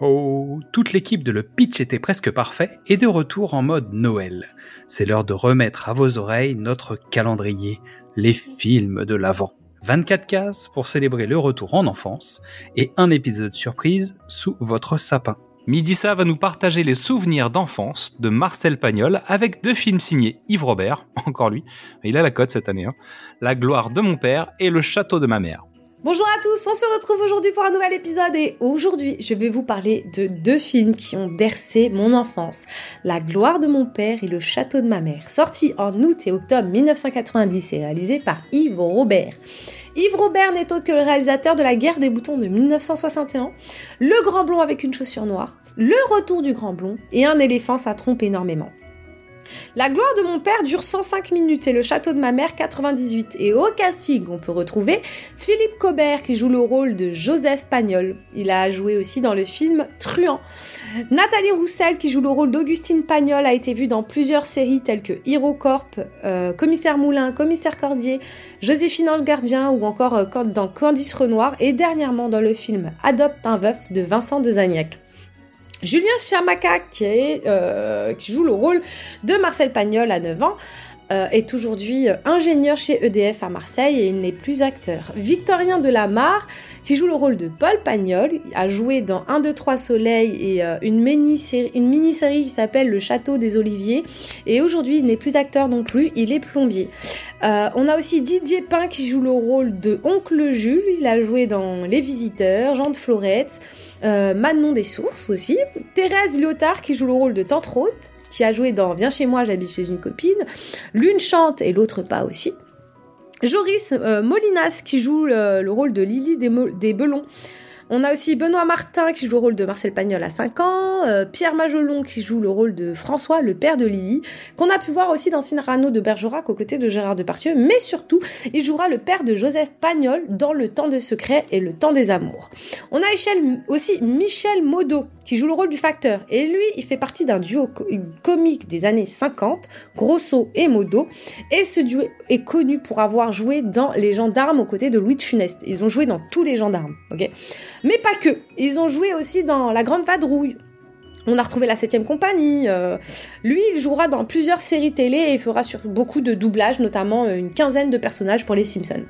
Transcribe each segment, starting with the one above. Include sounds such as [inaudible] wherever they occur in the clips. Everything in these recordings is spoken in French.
ho ho Toute l'équipe de Le Pitch était presque parfait et de retour en mode Noël. C'est l'heure de remettre à vos oreilles notre calendrier, les films de l'Avent. 24 cases pour célébrer le retour en enfance et un épisode surprise sous votre sapin. Midissa va nous partager les souvenirs d'enfance de Marcel Pagnol avec deux films signés Yves Robert, [laughs] encore lui, il a la cote cette année, hein. La gloire de mon père et Le château de ma mère. Bonjour à tous, on se retrouve aujourd'hui pour un nouvel épisode et aujourd'hui je vais vous parler de deux films qui ont bercé mon enfance. La gloire de mon père et le château de ma mère, sortis en août et octobre 1990 et réalisés par Yves Robert. Yves Robert n'est autre que le réalisateur de La guerre des boutons de 1961, Le grand blond avec une chaussure noire, Le retour du grand blond et Un éléphant ça trompe énormément. La gloire de mon père dure 105 minutes et le château de ma mère 98. Et au casting, on peut retrouver Philippe Cobert qui joue le rôle de Joseph Pagnol. Il a joué aussi dans le film Truand. Nathalie Roussel qui joue le rôle d'Augustine Pagnol a été vue dans plusieurs séries telles que Hero Corp, euh, Commissaire Moulin, Commissaire Cordier, Joséphine Ange Gardien ou encore euh, dans Candice Renoir et dernièrement dans le film Adopte un veuf de Vincent Dezagnac. Julien Chamaka, qui, euh, qui joue le rôle de Marcel Pagnol à 9 ans, est aujourd'hui ingénieur chez EDF à Marseille et il n'est plus acteur. Victorien Delamarre, qui joue le rôle de Paul Pagnol, a joué dans 1, 2, 3 Soleil et euh, une mini-série mini qui s'appelle Le Château des Oliviers. Et aujourd'hui, il n'est plus acteur non plus, il est plombier. on a aussi Didier Pin qui joue le rôle de Oncle Jules, il a joué dans Les Visiteurs, Jean de Florette. Euh, Manon des Sources aussi, Thérèse Lyotard qui joue le rôle de Tante Rose, qui a joué dans Viens chez moi, j'habite chez une copine, L'une chante et l'autre pas aussi. Joris euh, Molinas qui joue le, rôle de Lily des, des Belons on a aussi Benoît Martin qui joue le rôle de Marcel Pagnol à 5 ans, euh, Pierre Majolon qui joue le rôle de François, le père de Lily, qu'on a pu voir aussi dans Cyrano de Bergerac aux côtés de Gérard Depardieu, mais surtout, il jouera le père de Joseph Pagnol dans Le Temps des Secrets et Le Temps des Amours. On a aussi Michel Modo qui joue le rôle du facteur, et lui, il fait partie d'un duo comique des années 50, Grosso et Modo, et ce duo est connu pour avoir joué dans Les Gendarmes aux côtés de Louis de Funeste. Ils ont joué dans tous les gendarmes, ok? Mais pas que. Ils ont joué aussi dans La Grande Vadrouille. On a retrouvé la 7 compagnie. Euh. lui, il jouera dans plusieurs séries télé et fera sur beaucoup de doublages, notamment euh, une quinzaine de personnages pour les Simpsons.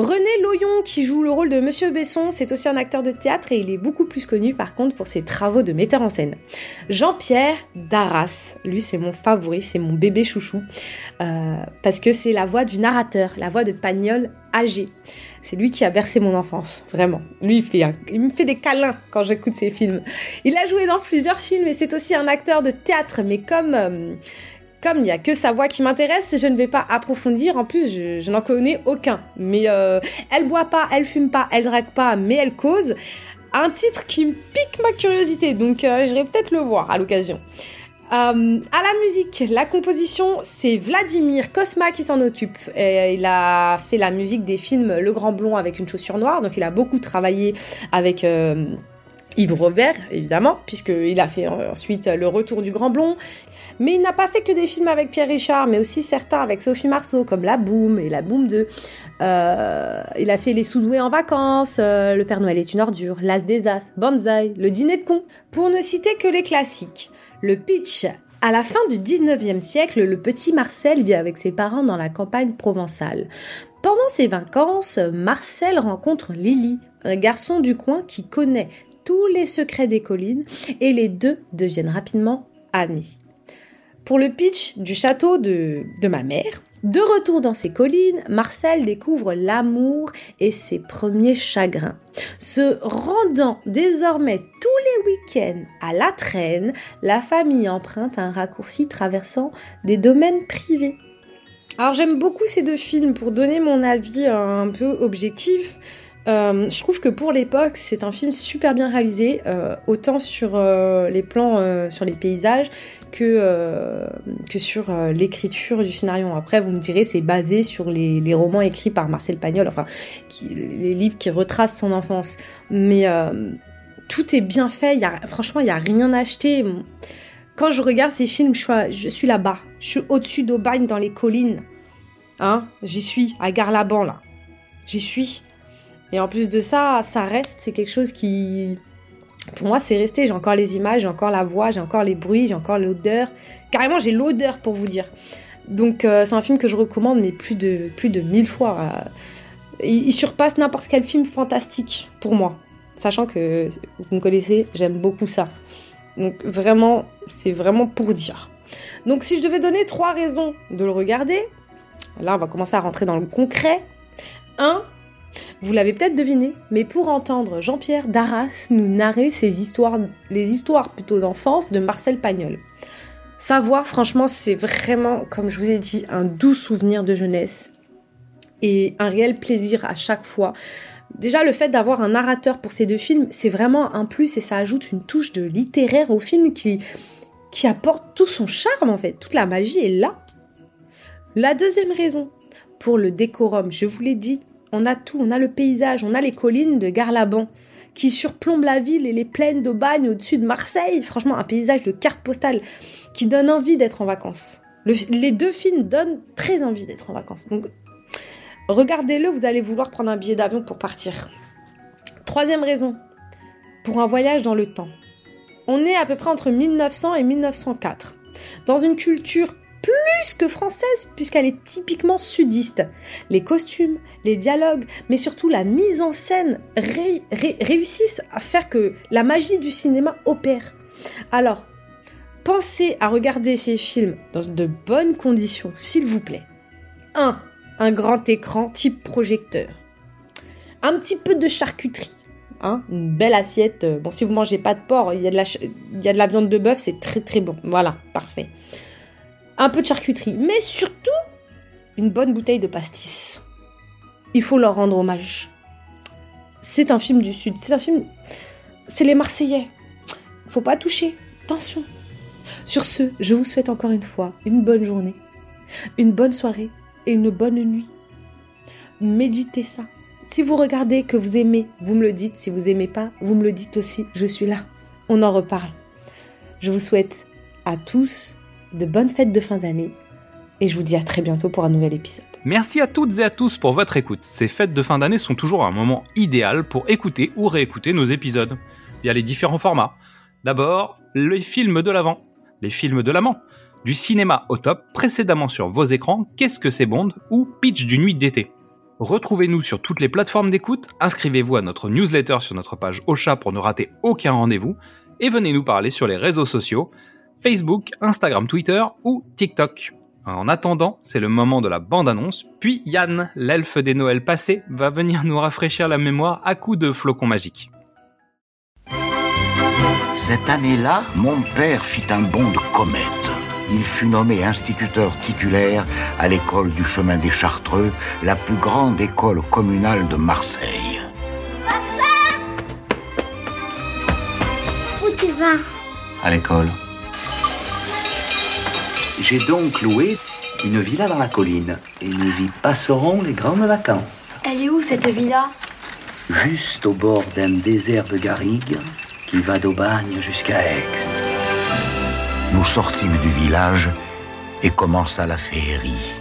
René Loyon, qui joue le rôle de Monsieur Besson, c'est aussi un acteur de théâtre et il est beaucoup plus connu par contre pour ses travaux de metteur en scène. Jean-Pierre Darras, lui c'est mon favori, c'est mon bébé chouchou, euh, parce que c'est la voix du narrateur, la voix de Pagnol âgé. C'est lui qui a bercé mon enfance, vraiment. Lui, il, fait me fait des câlins quand j'écoute ses films. Il a joué dans plusieurs films et c'est aussi un acteur de théâtre, mais comme... Euh, comme il n'y a que sa voix qui m'intéresse, je ne vais pas approfondir. En plus, je, n'en connais aucun. Mais euh, elle boit pas, elle fume pas, elle drague pas, mais elle cause. Un titre qui pique ma curiosité, donc euh, j'irai peut-être le voir à l'occasion. Euh, à la musique, la composition, c'est Vladimir Kosma qui s'en occupe. Et il a fait la musique des films Le Grand Blond avec une chaussure noire, donc il a beaucoup travaillé avec euh, Yves Robert, évidemment, puisqu'il a fait ensuite Le Retour du Grand Blond. Mais il n'a pas fait que des films avec Pierre Richard, mais aussi certains avec Sophie Marceau, comme La Boom et La Boom 2. Euh, il a fait Les Soudoués en vacances, Le Père Noël est une ordure, L'As des As, Banzai, Le Dîner de con, pour ne citer que les classiques. Le pitch. À la fin du 19e siècle, le petit Marcel vit avec ses parents dans la campagne provençale. Pendant ses vacances, Marcel rencontre Lily, un garçon du coin qui connaît les secrets des collines, et les deux deviennent rapidement amis. Pour le pitch du château de, de ma mère, de retour dans ses collines, Marcel découvre l'amour et ses premiers chagrins. Se rendant désormais tous les week-ends à la traîne, la famille emprunte un raccourci traversant des domaines privés. Alors j'aime beaucoup ces deux films pour donner mon avis un peu objectif. Euh, je trouve que pour l'époque, c'est un film super bien réalisé, euh, autant sur euh, les plans, sur les paysages, que, que sur l'écriture du scénario. Après, vous me direz, c'est basé sur les, romans écrits par Marcel Pagnol, enfin, les livres qui retracent son enfance. Mais tout est bien fait, y a, franchement, il n'y a rien à acheter. Quand je regarde ces films, je suis, je suis là-bas. Je suis au-dessus d'Aubagne, dans les collines. Hein J'y suis, à Garlaban, là. J'y suis. Et en plus de ça, ça reste, c'est quelque chose qui, Pour moi, c'est resté. J'ai encore les images, j'ai encore la voix, j'ai encore les bruits, j'ai encore l'odeur. Carrément, j'ai l'odeur pour vous dire. Donc, euh, c'est un film que je recommande, mais plus de, plus de mille fois. Euh. il, surpasse n'importe quel film fantastique pour moi. Sachant que vous me connaissez, j'aime beaucoup ça. Donc, vraiment, c'est vraiment pour dire. Donc, si je devais donner trois raisons de le regarder, là, on va commencer à rentrer dans le concret. Un, vous l'avez peut-être deviné, mais pour entendre Jean-Pierre Darras nous narrer ses histoires, les histoires plutôt d'enfance de Marcel Pagnol. Sa voix, franchement, c'est vraiment, comme je vous ai dit, un doux souvenir de jeunesse et un réel plaisir à chaque fois. Déjà, le fait d'avoir un narrateur pour ces deux films, c'est vraiment un plus et ça ajoute une touche de littéraire au film qui, qui apporte tout son charme en fait. Toute la magie est là. La deuxième raison, pour le décorum, je vous l'ai dit, on a tout, on a le paysage, on a les collines de Garlaban qui surplombent la ville et les plaines d'Aubagne au-dessus de Marseille. Franchement, un paysage de carte postale qui donne envie d'être en vacances. les deux films donnent très envie d'être en vacances. Donc, regardez-le, vous allez vouloir prendre un billet d'avion pour partir. Troisième raison, pour un voyage dans le temps. On est à peu près entre 1900 et 1904, dans une culture plus que française puisqu'elle est typiquement sudiste. Les costumes, les dialogues, mais surtout la mise en scène réussissent à faire que la magie du cinéma opère. Alors, pensez à regarder ces films dans de bonnes conditions, s'il vous plaît. 1. Un grand écran type projecteur. Un petit peu de charcuterie. Hein, une belle assiette. Bon, si vous mangez pas de porc, il y a de la, il y a de la viande de bœuf, c'est très très bon. Voilà, parfait un peu de charcuterie, mais surtout une bonne bouteille de pastis. Il faut leur rendre hommage. C'est un film du Sud, c'est un film... C'est les Marseillais. Faut pas toucher. Attention. Sur ce, je vous souhaite encore une fois une bonne journée, une bonne soirée et une bonne nuit. Méditez ça. Si vous regardez que vous aimez, vous me le dites. Si vous aimez pas, vous me le dites aussi. Je suis là. On en reparle. Je vous souhaite à tous de bonnes fêtes de fin d'année et je vous dis à très bientôt pour un nouvel épisode. Merci à toutes et à tous pour votre écoute. Ces fêtes de fin d'année sont toujours un moment idéal pour écouter ou réécouter nos épisodes via les différents formats. D'abord, les films de l'avant, les films de l'amant, du cinéma au top précédemment sur vos écrans, Qu'est-ce que c'est Bond ou Pitch d'une nuit d'été. Retrouvez-nous sur toutes les plateformes d'écoute, inscrivez-vous à notre newsletter sur notre page Ocha pour ne rater aucun rendez-vous, et venez nous parler sur les réseaux sociaux, Facebook, Instagram, Twitter ou TikTok. En attendant, c'est le moment de la bande-annonce, puis Yann, l'elfe des Noëls passés, va venir nous rafraîchir la mémoire à coups de flocons magiques. Cette année-là, mon père fit un bond de comète. Il fut nommé instituteur titulaire à l'école du chemin des Chartreux, la plus grande école communale de Marseille. Papa Où tu vas? À l'école. J'ai donc loué une villa dans la colline et nous y passerons les grandes vacances. Elle est où cette villa? Juste au bord d'un désert de garrigues qui va d'Aubagne jusqu'à Aix. Nous sortîmes du village et commença la féerie.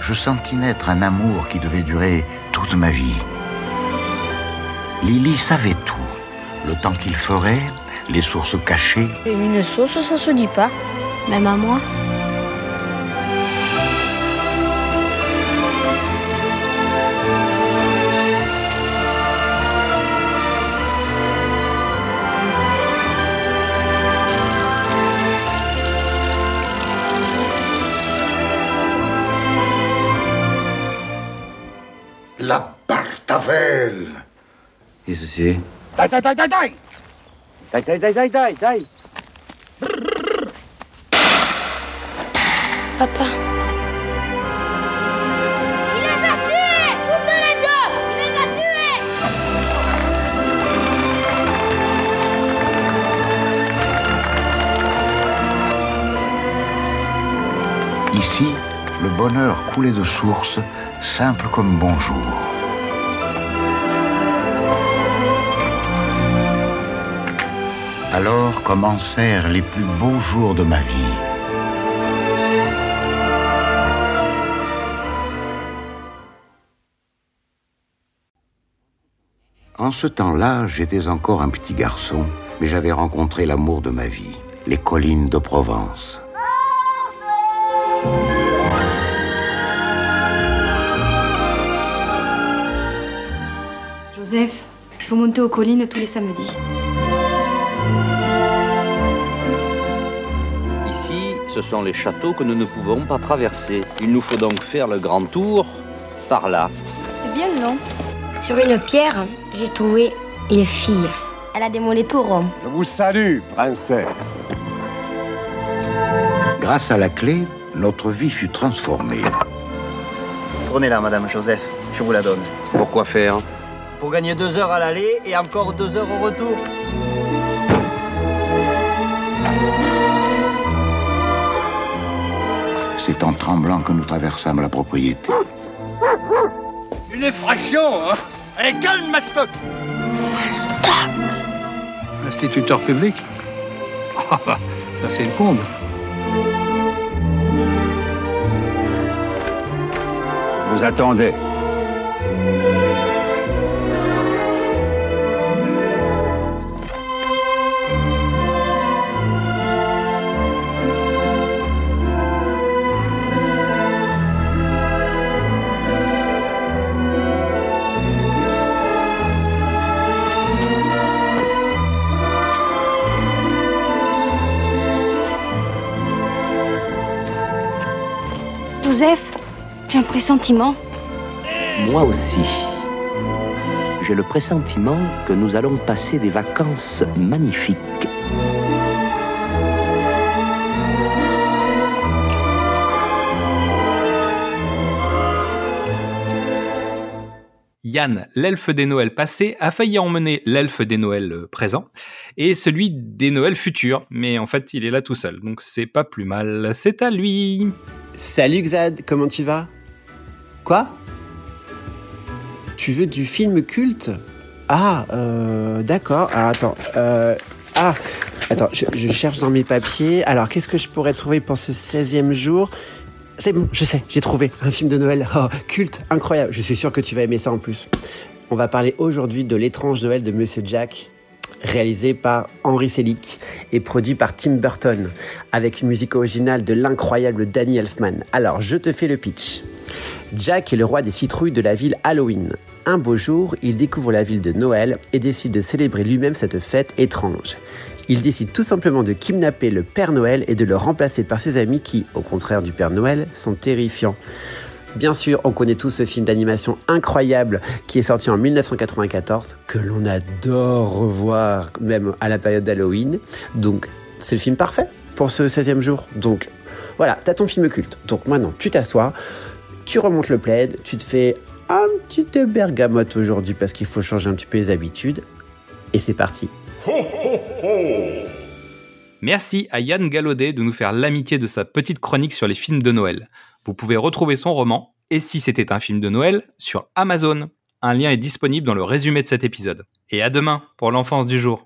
Je sentis naître un amour qui devait durer toute ma vie. Lily savait tout. Le temps qu'il ferait, les sources cachées. Une source, ça se dit pas. Même à moi? La Bartavelle Qu'est-ce que c'est Dai, dai, dai, dai, dai Dai, dai, dai, dai, dai, dai Papa. Il les a tués. Coupe les deux. Il les a tués. Ici, le bonheur coulait de source, simple comme bonjour. Alors commencèrent les plus beaux jours de ma vie? En ce temps-là, j'étais encore un petit garçon Mais j'avais rencontré l'amour de ma vie, les collines de Provence. Joseph, il faut monter aux collines tous les samedis. Ici, ce sont les châteaux que nous ne pouvons pas traverser. Il nous faut donc faire le grand tour par là. C'est bien long. Sur une pierre, j'ai trouvé une fille. Elle a mollets tout ronds. Je vous salue, princesse. Grâce à la clé, notre vie fut transformée. Prenez-la, Madame Joseph, je vous la donne. Pourquoi faire? Pour gagner deux heures à l'aller et encore deux heures au retour. C'est en tremblant que nous traversâmes la propriété. Une effraction, hein Allez, calme, Mastoc Instituteur public Ah bah, ça c'est une pompe. Vous attendez. Pressentiment. Moi aussi. J'ai le pressentiment que nous allons passer des vacances magnifiques. Yann, l'elfe des Noëls passés, a failli emmener l'elfe des Noëls euh, présents et celui des Noëls futurs, mais en fait il est là tout seul, donc c'est pas plus mal, c'est à lui. Salut Xad, comment tu vas? Quoi Tu veux du film culte Ah, euh, d'accord. Ah, attends. Euh, ah, attends, je, cherche dans mes papiers. Alors, qu'est-ce que je pourrais trouver pour ce 16e jour? C'est bon, je sais, j'ai trouvé un film de Noël. Oh, culte, incroyable. Je suis sûr que tu vas aimer ça en plus. On va parler aujourd'hui de l'étrange Noël de Monsieur Jack, réalisé par Henry Selick et produit par Tim Burton, avec une musique originale de l'incroyable Danny Elfman. Alors, je te fais le pitch. Jack est le roi des citrouilles de la ville Halloween. Un beau jour, il découvre la ville de Noël et décide de célébrer lui-même cette fête étrange. Il décide tout simplement de kidnapper le Père Noël et de le remplacer par ses amis qui, au contraire du Père Noël, sont terrifiants. Bien sûr, on connaît tous ce film d'animation incroyable qui est sorti en 1994, que l'on adore revoir même à la période d'Halloween. Donc, c'est le film parfait pour ce 16e jour. Donc, voilà, t'as ton film culte. Donc maintenant, tu t'assois, tu remontes le plaid, tu te fais un petit bergamote aujourd'hui parce qu'il faut changer un petit peu les habitudes. Et c'est parti. Merci à Yann Gallaudet de nous faire l'amitié de sa petite chronique sur les films de Noël. Vous pouvez retrouver son roman, Et si c'était un film de Noël, sur Amazon. Un lien est disponible dans le résumé de cet épisode. Et à demain pour l'enfance du jour.